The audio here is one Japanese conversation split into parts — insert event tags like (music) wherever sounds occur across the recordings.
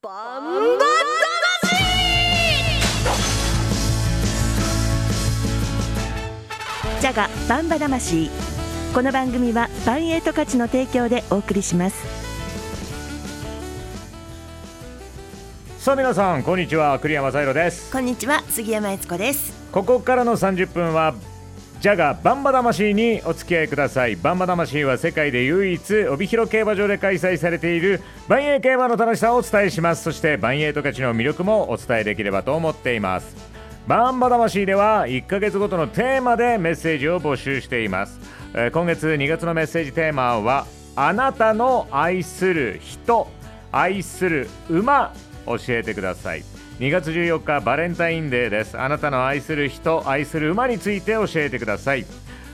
バンバジャガバンバ魂。この番組はバンエイト価値の提供でお送りします。さあ皆さんこんにちは。栗山正宏です。こんにちは。杉山悦子です。ここからの30分はジャガバンバ魂にお付き合いください。バンバ魂は世界で唯一帯広競馬場で開催されている万栄競馬の楽しさをお伝えします。そして万栄十勝の魅力もお伝えできればと思っています。バンバ魂では1ヶ月ごとのテーマでメッセージを募集しています、えー今月2月のメッセージテーマはあなたの愛する人愛する馬。教えてください。2月14日バレンタインデーです。あなたの愛する人愛する馬について教えてください。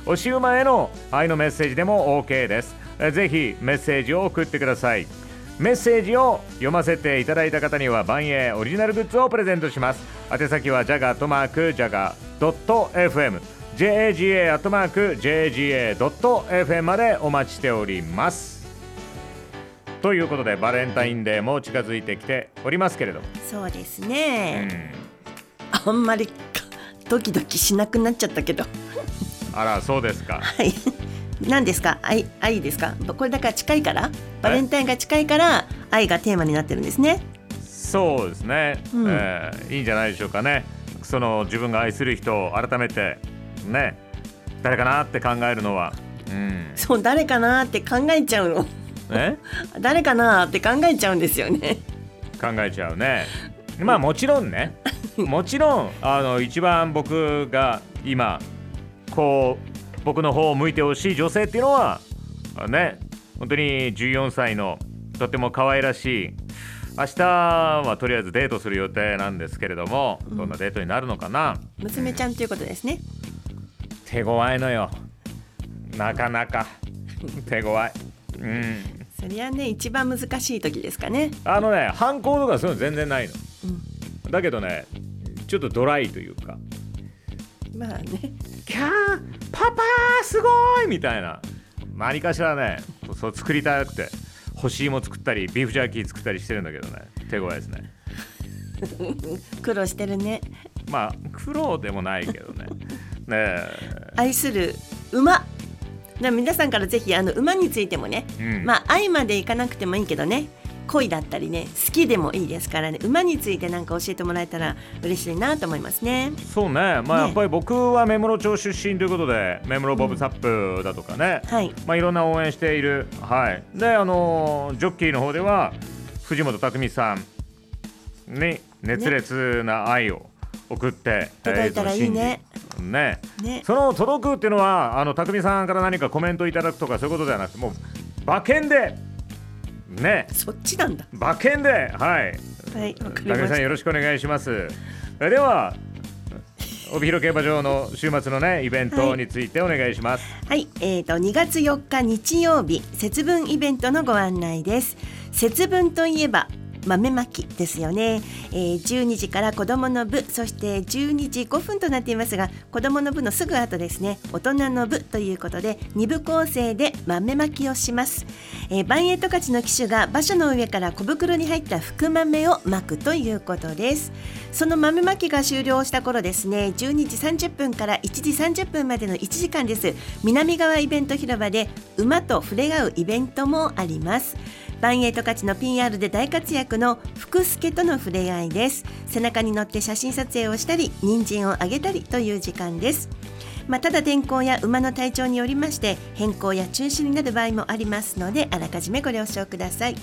推し馬への愛のメッセージでも OK です。ぜひメッセージを送ってください。メッセージを読ませていただいた方には万栄オリジナルグッズをプレゼントします。宛先はジャガートマークジャガー .fm jaga アットマーク jaga.fm までお待ちしております。ということでバレンタインデーも近づいてきておりますけれどそうですうね、ん。あんまりドキドキしなくなっちゃったけど。あらそうですか。はい。何ですか？愛愛ですか？これだから近いからバレンタインが近いから愛がテーマになってるんですね。そうですね、うん。えーいいんじゃないでしょうかね。その自分が愛する人を改めてね誰かなって考えるのは。うん。そう誰かなって考えちゃうのえ誰かなって考えちゃうんですよね。考えちゃうね。まあもちろんね。もちろんあの一番僕が今こう僕の方を向いてほしい女性っていうのはね本当に14歳のとても可愛らしい。明日はとりあえずデートする予定なんですけれども、どんなデートになるのかな？娘ちゃんということですね。手強いのよ。なかなか。手強いうん。そりゃね一番難しい時ですかね。あのね反抗とかそういうの全然ないの、だけどねちょっとドライというか。まあね。キャーパパーすごいみたいな。何かしらねそう作りたくて。干し芋作ったりビーフジャーキー作ったりしてるんだけどね。手強いですね。(laughs) 苦労してるね。まあ苦労でもないけどね。ねえ。愛する馬な皆さんからぜひあの馬についてもね、うん。まあ愛までいかなくてもいいけどね恋だったりね好きでもいいですからね馬についてなんか教えてもらえたら嬉しいなと思いますね。そうね。まあね。やっぱり僕は目室町出身ということで目室ボブサップだとかね、はい。まあ、いろんな応援している、はい、であのージョッキーの方では藤本匠さんに熱烈な愛を送って、届いたらいいね。ね。ね。その届くっていうのはあの匠さんから何かコメントいただくとかそういうことではなくてもう馬券でね。そっちなんだ。馬券ではい。はい匠さんしよろしくお願いします。えでは帯広競馬場の週末のねイベントについてお願いします、たはいえーと2月4日日曜日節分イベントのご案内です。節分といえば豆まきですよね、えー12時から子どもの部そして12時5分となっていますが子どもの部のすぐ後ですね。大人の部ということで2部構成で豆まきをします、えー、バンエイト勝ちの騎手が馬車の上から小袋に入った福豆をまくということです。その豆まきが終了した頃ですね12時30分から1時30分までの1時間です。南側イベント広場で馬と触れ合うイベントもあります。バンエイト勝ちの PR で大活躍の福助との触れ合いです。背中に乗って写真撮影をしたり人参をあげたりという時間です。まあ、ただ天候や馬の体調によりまして変更や中止になる場合もありますのであらかじめご了承ください。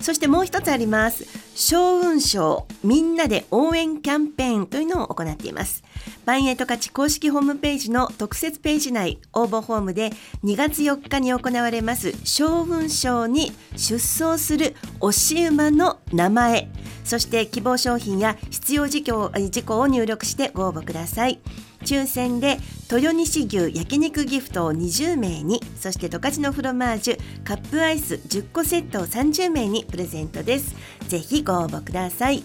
そしてもう一つあります。小雲賞みんなで応援キャンペーンというのを行っています。バンエイト勝ち公式ホームページの特設ページ内応募フォームで2月4日に行われます小雲賞に出走する推し馬の名前そして希望商品や必要事項事項を入力してご応募ください。抽選で豊西牛焼肉ギフトを20名にそして十勝のフロマージュカップアイス10個セットを30名にプレゼントです。ぜひご応募ください。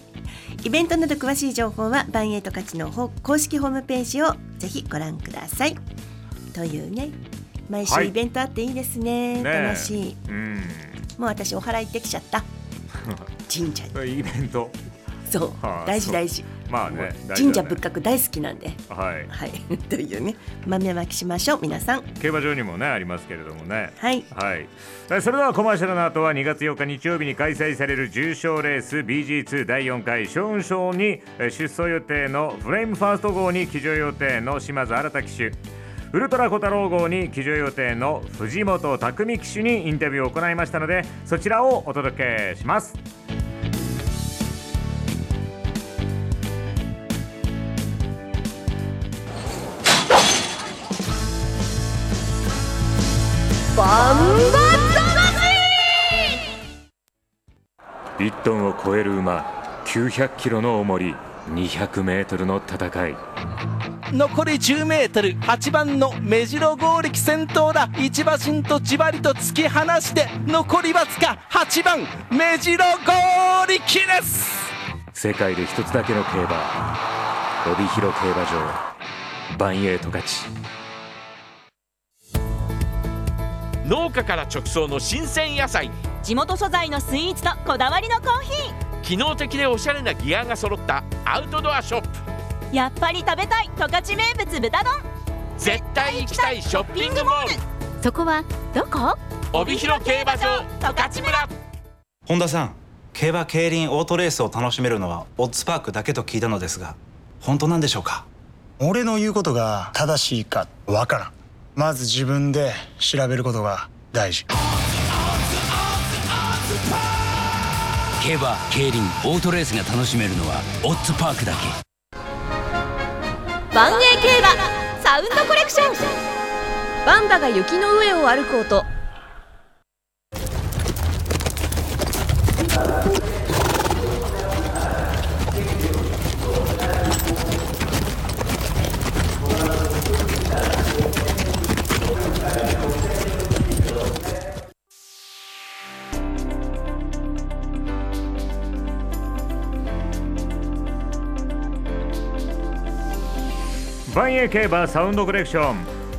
イベントなど詳しい情報はバンエイト勝ちのほ公式ホームページをぜひご覧ください。というね毎週はい。イベントあっていいですね、ねえ。楽しい。うん。もう私お祓い行ってきちゃった。(laughs) 神社に。イベント。そう。はあ大事大事まあね神社仏閣大好きなんで。はい。はい。(laughs) というね。豆まきしましょう皆さん。競馬場にもねありますけれどもね。はい。はい、えそれではコマーシャルの後は2月8日日曜日に開催される重賞レース BG2 第4回ショーン賞にえ出走予定のフレームファースト号に騎乗予定の島津新騎手ウルトラ小太郎号に騎乗予定の藤本匠騎手にインタビューを行いましたのでそちらをお届けしますトンを超える馬900キロの重り200メートルの戦い。残り10メートル8番の目白剛力先頭だ。一馬身とじわりと突き放して残りわずか8番目白剛力です。世界で一つだけの競馬帯広競馬場。バンエイト勝ち。農家から直送の新鮮野菜地元素材のスイーツとこだわりのコーヒ機能的でおしゃれなギアが揃ったアウトドアショップ。ーやっぱり食べたい十勝名物豚丼。絶対行きたいショッピングモール。そこはどこ？帯広競馬場十勝村。本田さん競馬競輪オートレースを楽しめるのはオッズパークだけと聞いたのですが本当なんでしょうか？俺の言うことが正しいかわからん。まず自分で調べることが大事競馬競輪オートレースが楽しめるのはオッズパークだけ。万栄競馬サウンドコレクション。バンバが雪の上を歩こうとバ 1AK 競馬サウンドコレクション。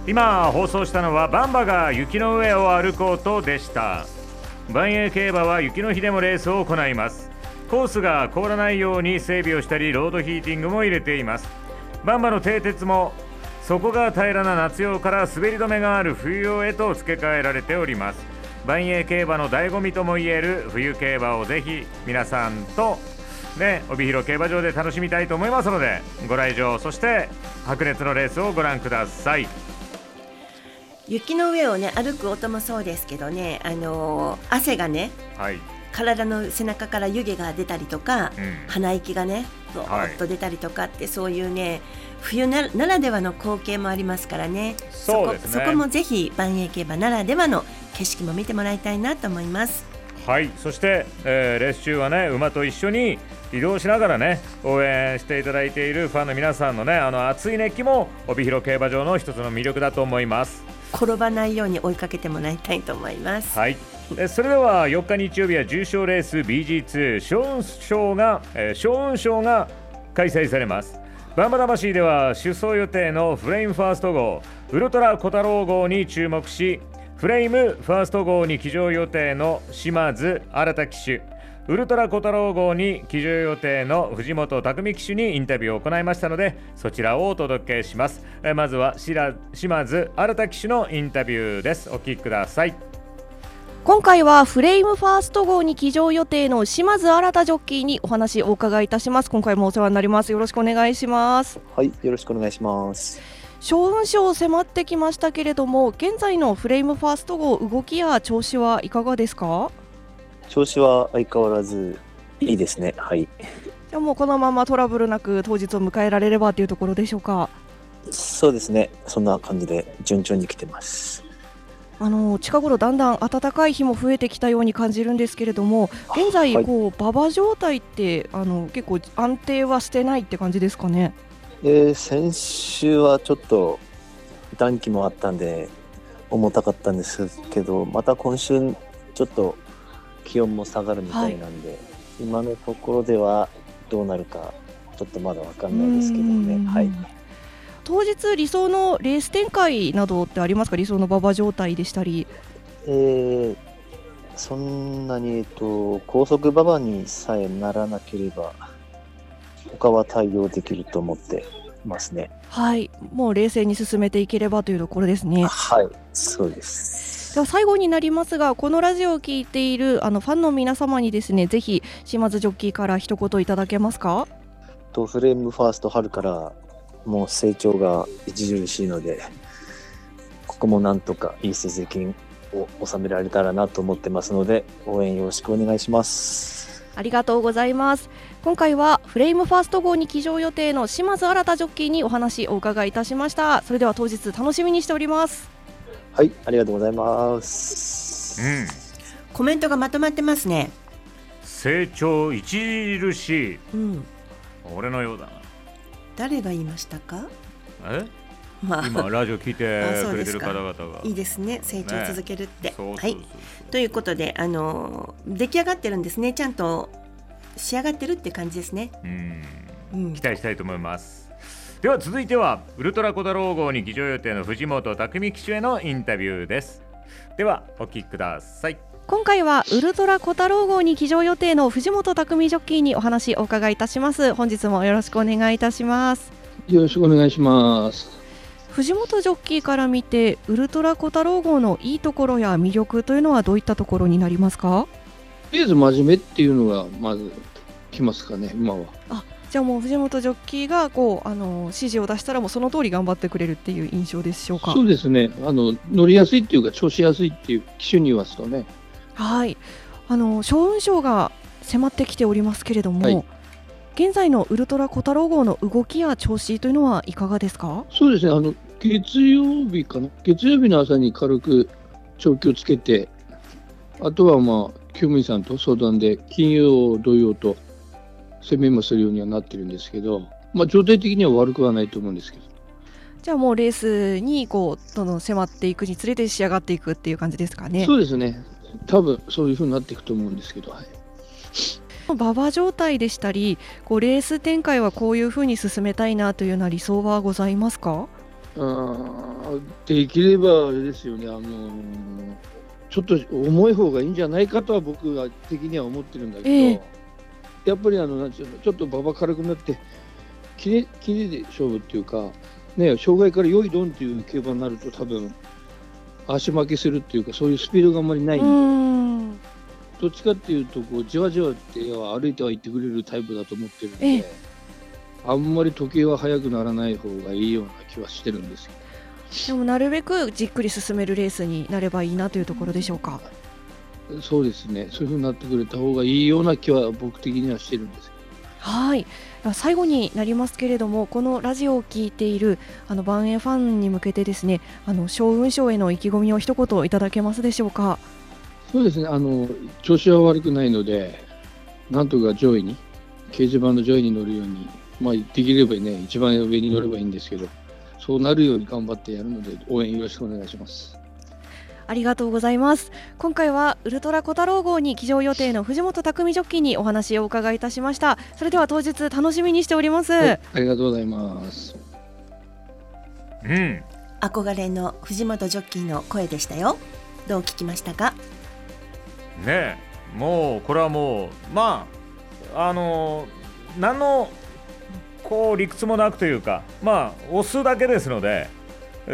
今放送したのはバンバが雪の上を歩こうとでした。万栄競馬は雪の日でもレースを行います。コースが凍らないように整備をしたりロードヒーティングも入れています。バンバの蹄鉄も底が平らな夏用から滑り止めがある冬用へと付け替えられております。万栄競馬の醍醐味ともいえる冬競馬をぜひ皆さんとね、帯広競馬場で楽しみたいと思いますのでご来場そして白熱のレースをご覧ください。雪の上をね歩く音もそうですけどねあのー汗がねはい。体の背中から湯気が出たりとか、うん。鼻息がねぼーっと出たりとかって、そういうね冬なならではの光景もありますからね。そうですね。そこそこもぜひ万栄競馬ならではの景色も見てもらいたいなと思います。はい。そして、えーレース中はね馬と一緒に移動しながらね応援していただいているファンの皆さんのねあの熱い熱気も帯広競馬場の一つの魅力だと思います。転ばないように追いかけてもらいたいと思います。はい。えそれでは4日日曜日は重賞レース BG2 ショーン賞が、えー、ショーン賞が開催されます。バンバ魂では出走予定のフレームファースト号ウルトラ小太郎号に注目しフレームファースト号に騎乗予定の島津新騎手ウルトラ小太郎号に騎乗予定の藤本匠騎手にインタビューを行いましたのでそちらをお届けします。えまずはしら島津新騎手のインタビューです。お聞きください。今回はフレームファースト号に騎乗予定の島津新ジョッキーにお話をお伺いいたします。今回もお世話になります。よろしくお願いします。はい、よろしくお願いします。勝運賞迫ってきましたけれども現在のフレームファースト号動きや調子はいかがですか？調子は相変わらずいいですね。はい。じゃあもうこのままトラブルなく当日を迎えられればというところでしょうかそうですね。そんな感じで順調に来てます。あの近頃だんだん暖かい日も増えてきたように感じるんですけれども現在はいこう馬場状態ってあの結構安定はしてないって感じですかねえー先週はちょっと暖気もあったんで重たかったんですけど、また今週ちょっと気温も下がるみたいなんで、今のところではどうなるかちょっとまだわかんないですけどね。はい。当日理想のレース展開などってありますか？理想の馬場状態でしたりえーそんなに、えっと、高速馬場にさえならなければ、他は対応できると思ってますね。はい、もう冷静に進めていければというところですね。はい、そうです。では最後になりますが、このラジオを聞いているあのファンの皆様にですね、ぜひ島津ジョッキーから一言いただけますか？とフレームファースト春からもう成長が著しいので、ここもなんとかいい成績を収められたらなと思ってますので、応援よろしくお願いします。ありがとうございます。今回はフレームファースト号に騎乗予定の島津新ジョッキーにお話をお伺いいたしました。それでは当日楽しみにしております。はい、ありがとうございます。うんコメントがまとまってますね。成長著しいうん。俺のようだな誰が言いましたか？え？まあ今ラジオ聞いて (laughs) くれてるですか方々がいいですね。成長を続けるって。そうそうそうはい。ということで、あの出来上がってるんですね。ちゃんと仕上がってるって感じですね。うんうん期待したいと思いますでは続いてはウルトラコタロー号に騎乗予定の藤本匠騎手へのインタビューですではお聞きください今回はウルトラコタロー号に騎乗予定の藤本匠ジョッキーにお話をお伺いいたします。本日もよろしくお願いいたします。よろしくお願いします。藤本ジョッキーから見てウルトラコタロー号のいいところや魅力というのはどういったところになりますか？とりあえず真面目っていうのがまずきますかね、今は。あじゃあもう藤本ジョッキーがこうあの指示を出したらもうその通り頑張ってくれるっていう印象でしょうか？そうですね、あの乗りやすいっていうか、調子やすいっていう機種に言わすとね、はい。あの小運賞が迫ってきておりますけれども、はい。現在のウルトラコタロー号の動きや調子というのはいかがですか？そうですね、あの月曜日かな、月曜日の朝に軽く長期をつけて、あとはまあ、厩務員さんと相談で、金曜、土曜と攻めもするようにはなってるんですけど、まあ、状態的には悪くはないと思うんですけど。じゃあもうレースにこうどんどん迫っていくにつれて仕上がっていくっていう感じですかね。そうですね、多分そういうふうになっていくと思うんですけど、はい、馬場状態でしたりこうレース展開はこういうふうに進めたいなというような理想はございますか？あーできればあれですよね、あのーちょっと重い方がいいんじゃないかとは僕は的には思ってるんだけど、ええやっぱりあのなんていうのちょっと馬場軽くなって、キレキレで勝負っていうか、ね、障害から良いドンっていう競馬になると、多分足負けするっていうか、そういうスピードがあんまりないんで、んどっちかっていうとこう、じわじわって歩いてはいってくれるタイプだと思ってるんで、ええあんまり時計は速くならない方がいいような気はしてるんですよ。でもなるべくじっくり進めるレースになればいいなというところでしょうか。そうですね、そういうふうになってくれた方がいいような気は僕的にはしてるんです。はい最後になりますけれどもこのラジオを聞いているあの万円ファンに向けてですねあの小運賞への意気込みを一言いただけますでしょうか？そうですね、あの調子は悪くないので、なんとか上位に、掲示板の上位に乗るように、まあ、できればね、一番上に乗ればいいんですけど、そうなるように頑張ってやるので、応援よろしくお願いします。ありがとうございます。今回はウルトラコタロー号に騎乗予定の藤本匠ジョッキーにお話をお伺いいたしました。それでは当日楽しみにしております。はい、ありがとうございます。うん憧れの藤本ジョッキーの声でしたよ。どう聞きましたか？ねえもうこれはもうまああの何のこう理屈もなくというかまあ押すだけですので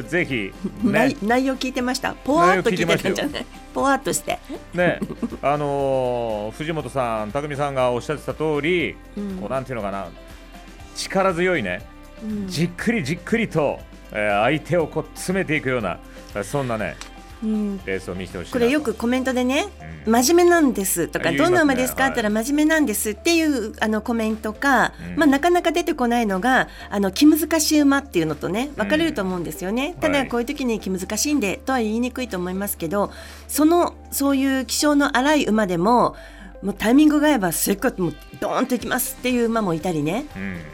ぜひね。内内容聞いてました？ぽわっと聞いてたんじゃない？ぽわっとして。ね。あのー藤本さん匠さんがおっしゃってた通り、うん。こうなんていうのかな。力強いね、うん。じっくりじっくりと、えー相手をこう詰めていくようなそんなねうん。レースを見せてほしいなこれよくコメントでね、真面目なんですとか、ね。どんな馬ですかって言ったら真面目なんですっていうあのコメントか、まあなかなか出てこないのがあの気難しい馬っていうのとね分かれると思うんですよね。ただこういう時に気難しいんでとは言いにくいと思いますけど、そのそういう気性の荒い馬でも。もうタイミングが合えばすっごいもうドーンといきますっていう馬もいたりね、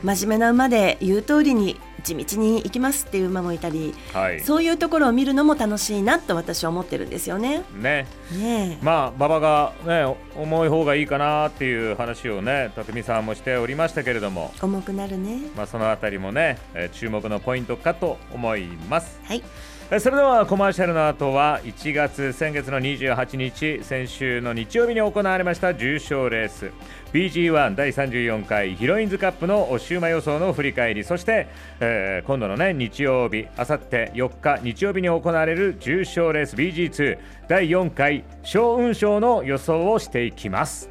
真面目な馬で言う通りに地道に行きますっていう馬もいたり、はい。そういうところを見るのも楽しいなと私は思ってるんですよね。ね。ねえ。まあ馬場がね重い方がいいかなっていう話をね匠さんもしておりましたけれども。重くなるね。まあそのあたりもね、えー注目のポイントかと思います。はい。えそれではコマーシャルの後は1月先月の28日先週の日曜日に行われました重賞レース。BG1 第34回ヒロインズカップのおシューマ予想の振り返り。そして、えー今度のね日曜日あさって4日日曜日に行われる重賞レース BG2 第4回小運賞の予想をしていきます。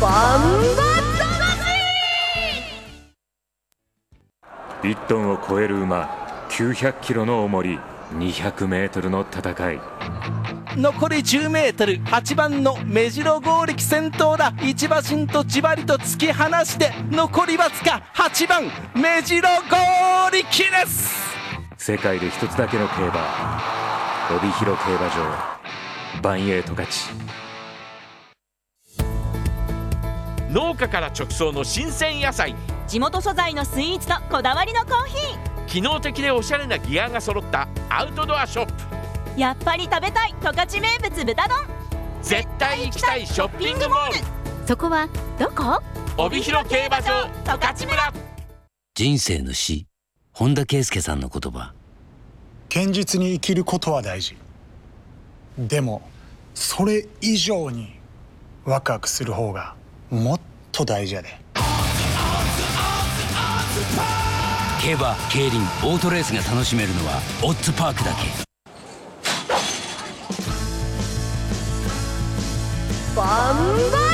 バン1トンを超える馬900キロの重り200メートルの戦い。残り10メートル8番の目白剛力先頭だ。一馬身とじわりと突き放して残りわずか8番目白剛力です。世界で一つだけの競馬帯広競馬場。バンエイト勝ち農家から直送の新鮮野菜。地元素材のスイーツとこだわりのコーヒ機能的でおしゃれなギアが揃ったアウトドアショップ。ーやっぱり食べたい十勝名物豚丼。絶対行きたいショッピングモール。そこはどこ？帯広競馬場十勝村。人生の死。本田圭佑さんの言葉。堅実に生きることは大事。でもそれ以上にワクワクする方がもっと大事やで。競馬競輪オートレースが楽しめるのはオッズパークだけ。バンババン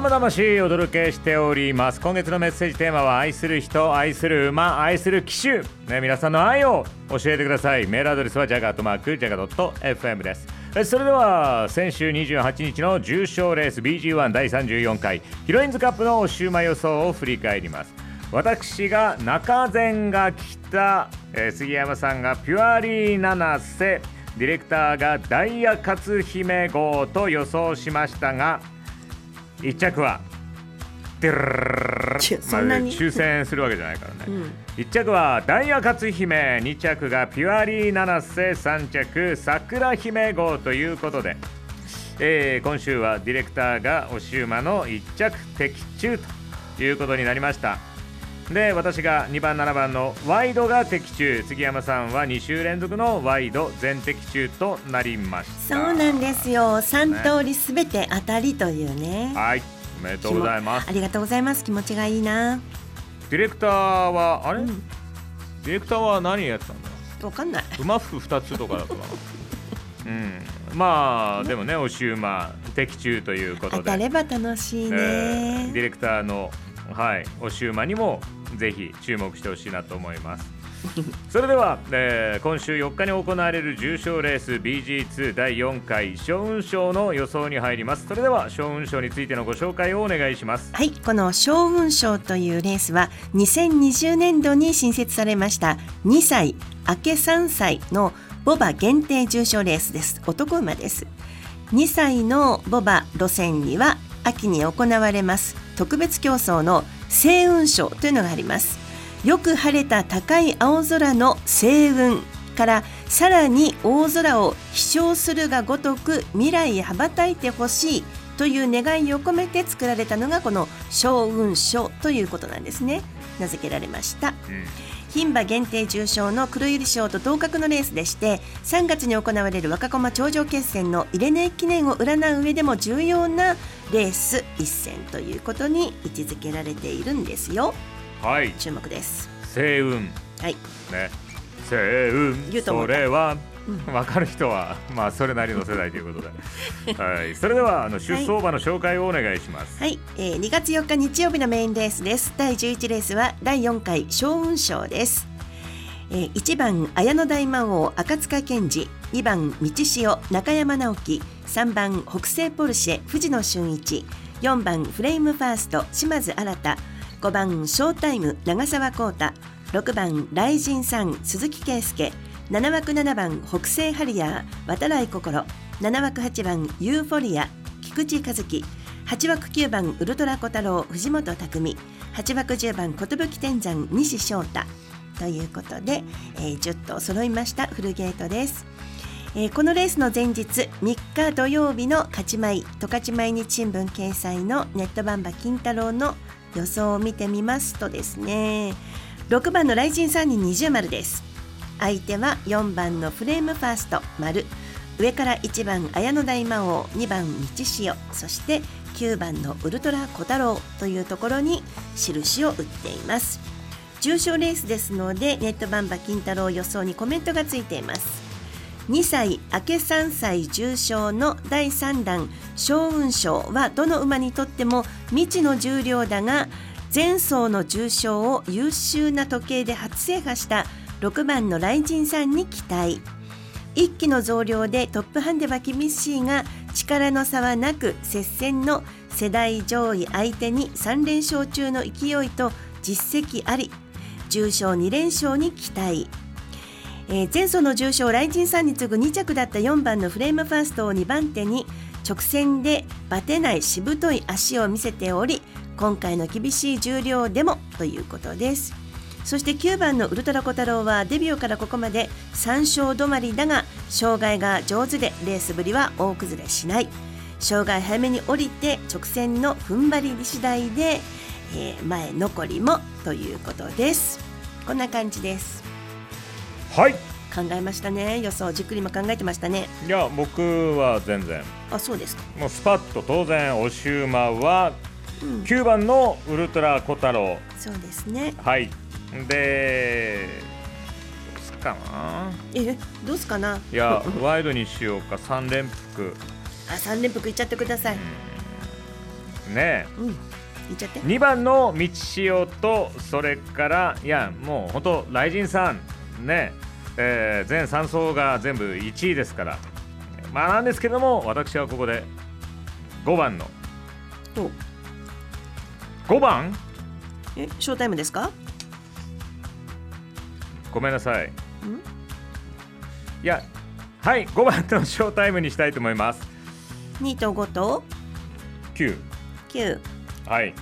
バ魂お届けしております。今月のメッセージテーマは愛する人愛する馬愛する騎手、ね、皆さんの愛を教えてください。メールアドレスはジャガートマークジャガドット .fm です。それでは先週28日の重賞レース BG1 第34回ヒロインズカップのおシューマ予想を振り返ります。私が中前が来た、えー杉山さんがピュアリー七瀬ディレクターがダイヤ勝姫号と予想しましたが1着はてるるるちゅまあそんなに抽選するわけじゃないからね、うん1着はダイヤ勝姫2着がピュアリー七瀬3着桜姫号ということで、えー今週はディレクターがおしゅうまの1着的中ということになりましたで私が2番7番のワイドが的中。杉山さんは2週連続のワイド全的中となりました。そうなんですよ。三通りすべて当たりというね。はい。おめでとうございます。ありがとうございます。気持ちがいいな。ディレクターはあれ、ディレクターは何やってたんだ？わかんない。馬服2つとかだったかな。(laughs) うん。まあでもねおしゅうま的中ということで。当たれば楽しいね、えーディレクターの、はい、おしゅうまにもぜひ注目してほしいなと思います。(laughs) それでは、えー今週4日に行われる重賞レース BG2 第4回小運賞の予想に入りますそれでは小運賞についてのご紹介をお願いしますはい、この小雲賞というレースは2020年度に新設されました2歳、明け3歳のボバ限定重賞レースです。男馬です。2歳のボバ路線には秋に行われます特別競争の星雲賞というのがあります。よく晴れた高い青空の星雲からさらに大空を飛翔するがごとく未来へ羽ばたいてほしいという願いを込めて作られたのがこの小雲書ということなんですね。名付けられました。牝馬限定重賞の黒百合賞と同格のレースでして3月に行われる若駒頂上決戦の入根記念を占う上でも重要なレース一戦ということに位置づけられているんですよ。はい。注目です。星雲。はい。ね。星雲。それは分かる人はまあそれなりの世代ということで、はい、それではあの出走馬の紹介をお願いします、はい、えー、2月4日日曜日のメインレースです。第11レースは第4回小雲賞です、えー、1番綾野大魔王赤塚健二。2番道潮中山直樹。3番北西ポルシェ藤野俊一。4番フレイムファースト島津新。5番ショータイム長澤浩太。6番ライジンさん鈴木圭介7枠7番北西ハリアー渡来心。7枠8番ユーフォリア。菊池和樹。8枠9番ウルトラ小太郎。藤本拓海。8枠10番寿天山西翔太。ということで、えー、10頭揃いました。フルゲートです。えーこのレースの前日3日土曜日の勝ち米十勝毎日新聞掲載のネットバンバ金太郎の予想を見てみますとですね。6番のライジンさんに20丸です。相手は4番のフレームファースト丸。上から1番綾野大魔王2番道潮そして9番のウルトラ小太郎というところに印を打っています。重賞レースですのでネットバンバ金太郎予想にコメントがついています。2歳明け3歳重賞の第3弾小雲賞はどの馬にとっても未知の重量だが前走の重賞を優秀な時計で初制覇した6番のライジンさんに期待。一期の増量でトップハンデは厳しいが力の差はなく接戦の世代上位相手に3連勝中の勢いと実績あり。重賞2連勝に期待。えー前走の重賞ライジンさんに次ぐ2着だった4番のフレームファーストを2番手に直線でバテないしぶとい足を見せており今回の厳しい重量でもということです。そして9番のウルトラ小太郎はデビューからここまで3勝止まりだが障害が上手でレースぶりは大崩れしない。障害早めに降りて直線の踏ん張り次第で、えー前残りもということです。こんな感じです。はい。考えましたね。予想じっくりも考えてましたね。いや僕は全然。あそうですか。もうスパッと当然押し馬は9番のウルトラ小太郎そうですね。はいでどうすっかな？えどうすかな？いやワイドにしようか。3連複。あ三連複いっちゃってください。ねうん。いっちゃって。2番の道潮とそれからいやもう本当雷神さん。ね、え。ー全3走が全部1位ですから。まあなんですけども私はここで5番の。5番？えショータイムですか？ごめんなさい。いやはい5番のショータイムにしたいと思います。2と5と？9 9はい。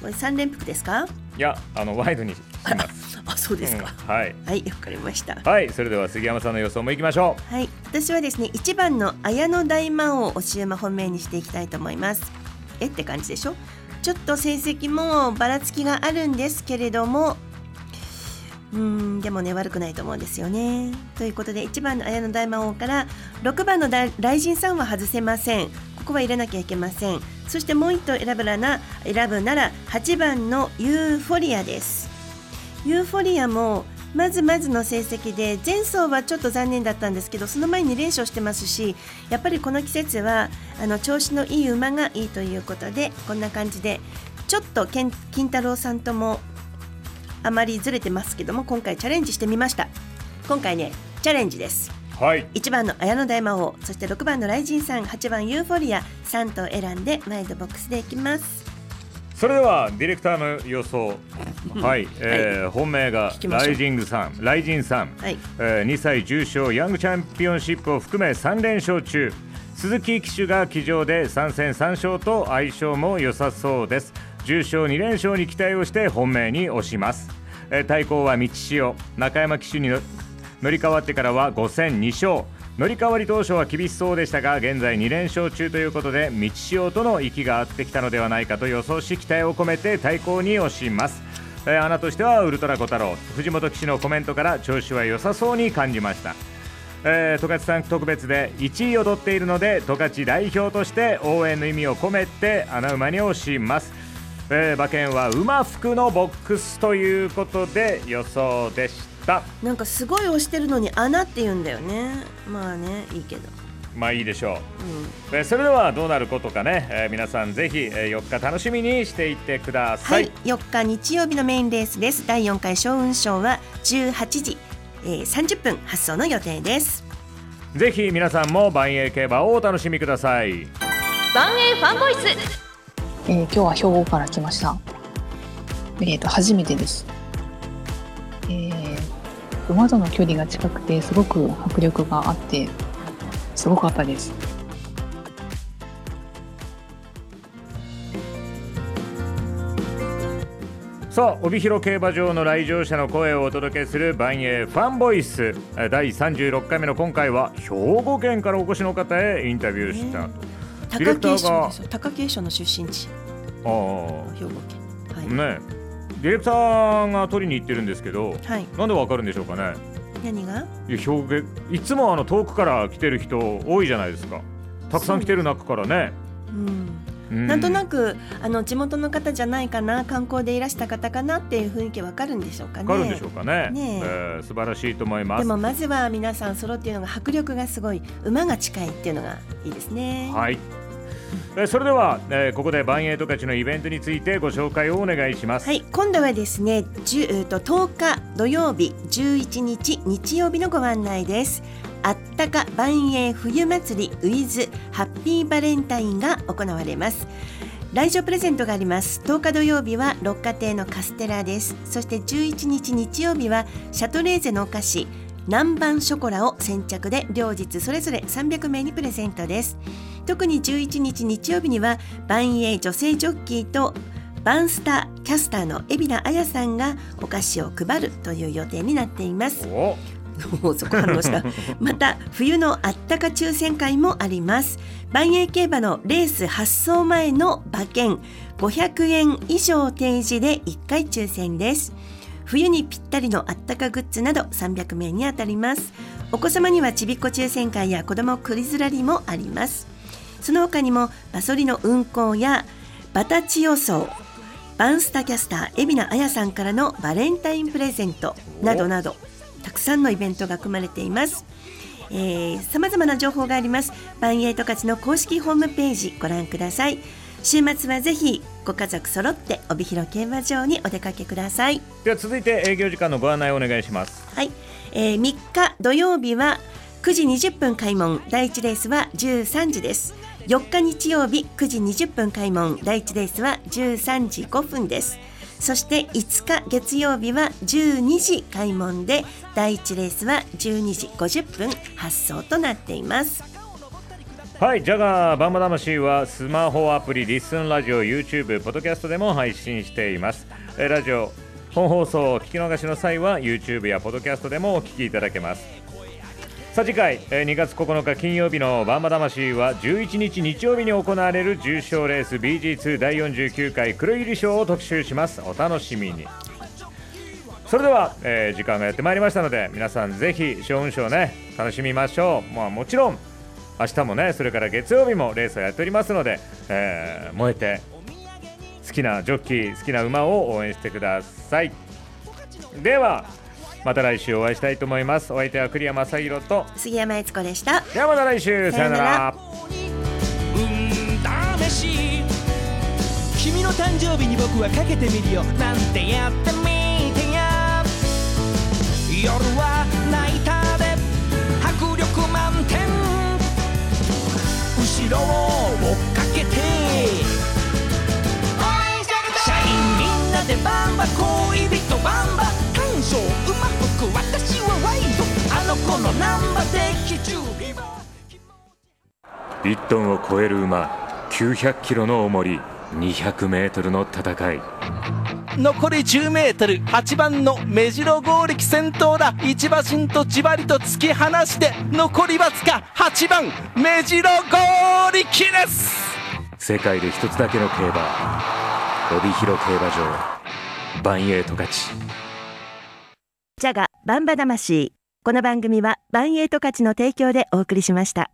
これ3連複ですか？いやあのワイドにします。(laughs) あそうですか、うんはい。はいわかりました。はいそれでは杉山さんの予想もいきましょはい、私はですね1番の綾野大魔王を押し馬本命にしていきたいと思います。えって感じでしょ？ちょっと成績もばらつきがあるんですけれどもうんでもね悪くないと思うんですよね。ということで1番の綾野大魔王から6番の雷神さんは外せません。ここは入れなきゃいけません。そしてもう1頭選ぶな選ぶなら8番のユーフォリアです。ユーフォリアもまずまずの成績で前走はちょっと残念だったんですけどその前に連勝してますしやっぱりこの季節はあの調子のいい馬がいいということでこんな感じでちょっと金太郎さんともあまりずれてますけども今回チャレンジしてみました。今回ねチャレンジです。うはい。1番の綾野大魔王そして6番のライジンさん8番ユーフォリア3と選んでワイドボックスでいきます。それではディレクターの予想。はい、えー本命がライジングさんライジンさん、はい。えー2歳重賞ヤングチャンピオンシップを含め3連勝中。鈴木騎手が騎乗で3戦3勝と相性も良さそうです重賞2連勝に期待をして本命に押します、対抗は道潮中山騎手に乗り換わってからは5戦2勝。乗り換わり当初は厳しそうでしたが現在2連勝中ということで道潮との息が合ってきたのではないかと予想し期待を込めて対抗に押します、穴としてはウルトラ小太郎藤本騎手のコメントから調子は良さそうに感じました、十勝さん特別で1位を取っているので十勝代表として応援の意味を込めて穴馬に押します、えー馬券は馬服のボックスということで予想でした。なんかすごい押してるのに穴って言うんだよね。まあねいいけど。まあいいでしょう、えーそれではどうなることかね、えー皆さんぜひ、えー4日楽しみにしていってくださ、はいい、4日日曜日のメインレースです。第4回小雲賞は18時、えー、30分発送の予定です。ぜひ皆さんも万栄競馬をお楽しみください。万栄ファンボイスえー今日は兵庫から来ました。えーと初めてです。えー馬との距離が近くてすごく迫力があってすごかったです。さあ帯広競馬場の来場者の声をお届けする万栄ファンボイス第36回目の今回は兵庫県からお越しの方へインタビューした、ディレ貴景勝ですよ。貴景勝の出身地。ああ。兵庫県。はい、ねディレクターが取りに行ってるんですけど、はい。なんでわかるんでしょうかね。何が？いや兵庫県いつもあの遠くから来てる人多いじゃないですか。たくさん来てる中からね。う。ん。うなんとなくあの地元の方じゃないかな観光でいらした方かなっていう雰囲気わかるんでしょうかね。わかるんでしょうかね。ねえ。えー素晴らしいと思いまですもまずは皆さん揃っているのが迫力がすごい。馬が近いっていうのがいいですね。はいえそれでは、えーここで万栄十勝のイベントについてご紹介をお願いしますはい、今度はですね、10えーと10日土曜日、11日日曜日のご案内です。あったか万栄冬祭りウィズハッピーバレンタインが行われます。来場プレゼントがあります。10日土曜日は六花亭のカステラです。そして11日日曜日はシャトレーゼのお菓子南蛮ショコラを先着で両日それぞれ300名にプレゼントです。特に11日日曜日には万栄女性ジョッキーとバンスターキャスターの海老名彩さんがお菓子を配るという予定になっています。おそこ反応した。(laughs) また冬のあったか抽選会もあります。万栄競馬のレース発送前の馬券500円以上提示で1回抽選です。冬にぴったりのあったかグッズなど300名に当たります。お子様にはちびっこ抽選会や子供クリズラリもあります。その他にもバソリの運行やバタチ予想バンスタキャスター海老名彩さんからのバレンタインプレゼントなどなどたくさんのイベントが組まれています。さまざまな情報があります。万栄十勝の公式ホームページご覧ください。週末はぜひご家族揃って帯広競馬場にお出かけください。では続いて営業時間のご案内をお願いします。はい、えー、3日土曜日は9時20分開門。第1レースは13時です。4日日曜日9時20分開門。第1レースは13時5分です。そして5日月曜日は12時開門で第1レースは12時50分発送となっていますはい、ジャガーバンバ魂はスマホアプリ、リスンラジオ、YouTube、ポッドキャストでも配信しています。えラジオ、本放送を聞き逃しの際は YouTube やポッドキャストでもお聞きいただけます。さあ次回、え2月9日金曜日のバンバ魂は11日日曜日に行われる重賞レース BG2 第49回黒百合賞を特集します。お楽しみに。それでは、えー時間がやってまいりましたので皆さんぜひ賞運賞ね楽しみましょう、まあ、もちろん明日もねそれから月曜日もレースをやっておりますので、えー燃えて好きなジョッキー好きな馬を応援してください。ではまた来週お会いしたいと思います。お相手は栗山正宏と杉山悦子でした。ではまた来週さよなら。君の誕生日に僕はかけてみるよ。なんてやってみてや。夜は後ろを追っかけて。社員みんなでバンバ恋人バンバ感傷馬服私はワイドあの子のナンバ的準備1トンを超える馬900キロの重り200メートルの戦い。残り 10m8 番の目白剛力先頭だ。一馬身とじわりと突き放して残りわずか8番目白剛力です。世界で一つだけの競馬。帯広競馬場。万栄十勝。ジャガバンバ魂。この番組は万栄十勝の提供でお送りしました